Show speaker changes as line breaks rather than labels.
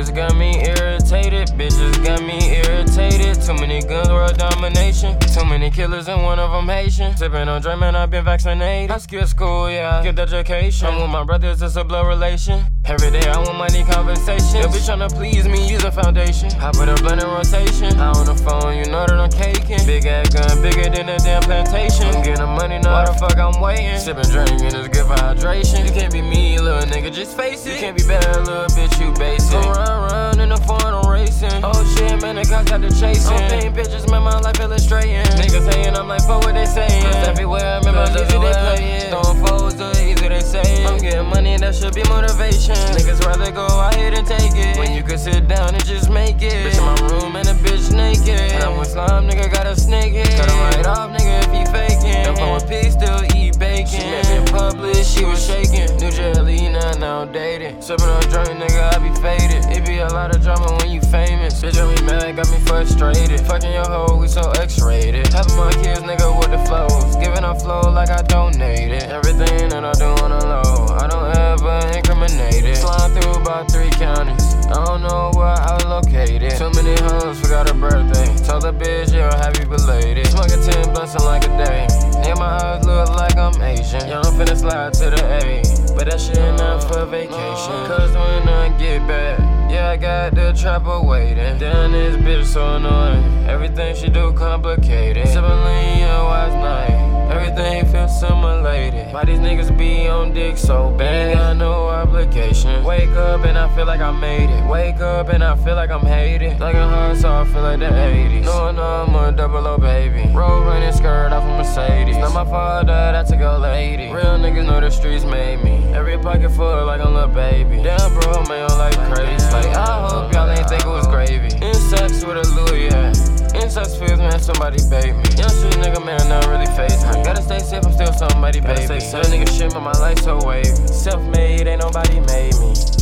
Niggas got me irritated, bitches got me irritated. Too many guns, world domination. Too many killers and one of them Haitian. Sipping on Dre, I've been vaccinated. I skip school, yeah, get education. I'm with my brothers, it's a blood relation. Every day I want money conversation. They bitch tryna please me, use a foundation. I put a blunt in rotation. I on the phone, you know that I'm caking. Big ass gun, bigger than a damn plantation. I'm getting money, know why the fuck I'm waiting. Sipping, drinking, it's good for hydration. You can't be me, little nigga, just face it. You can't be better, little bitch, you basic. Man, cops got the chasing. I'm painting pictures, man, my life illustrating. Niggas hating, I'm like, fuck what they saying. Cause everywhere, I remember, easy they playing. Throwing foes, the easy they say. I'm getting money, that should be motivation. Niggas rather go out here and take it. When you could sit down and just make it. Bitch in my room and a bitch naked. And I'm with slime, nigga, got a snake head. Cut him right off, nigga, if he faking. Them phone with P still eat bacon. She in public, she was shaking. New jelly, now, now dated. Sipping on drink, nigga, I be faded. It be a lot of drama famous. Bitch, got me mad, got me frustrated. Fucking your hoe, we so X-rated. Having my kids, nigga, with the flows. Giving up flow like I donated. Everything that I do on the low, I don't ever incriminate it. Slide through about three counties. I don't know where I was located. Too many hoes forgot her birthday. Told the bitch, yeah, happy belated. Smoking 10 blunts in like a day. Yeah, my eyes look like I'm Asian. Yeah, I'm finna slide to the A. But that shit not for vacation. Cause when I get back, yeah, I got the trapper waiting. Damn, this bitch so annoying. Everything she do complicated. Lean, yeah, wise night. Everything feels simulated. Why these niggas be on dick so bad? Got no obligation. Wake up and I feel like I made it. Wake up and I feel like I'm hated. Like a hard so I feel like the 80s. No, no, I'm a double O baby. Roll running skirt off a Mercedes. Not my father, that's a a lady. Real niggas know the streets made me. Every pocket full like a little baby. Such feels, man, somebody bait me. Young street nigga, man, not really face me. Gotta stay safe, I'm still somebody, baby. Young nigga shit, but my life so wavy. Self made, ain't nobody made me.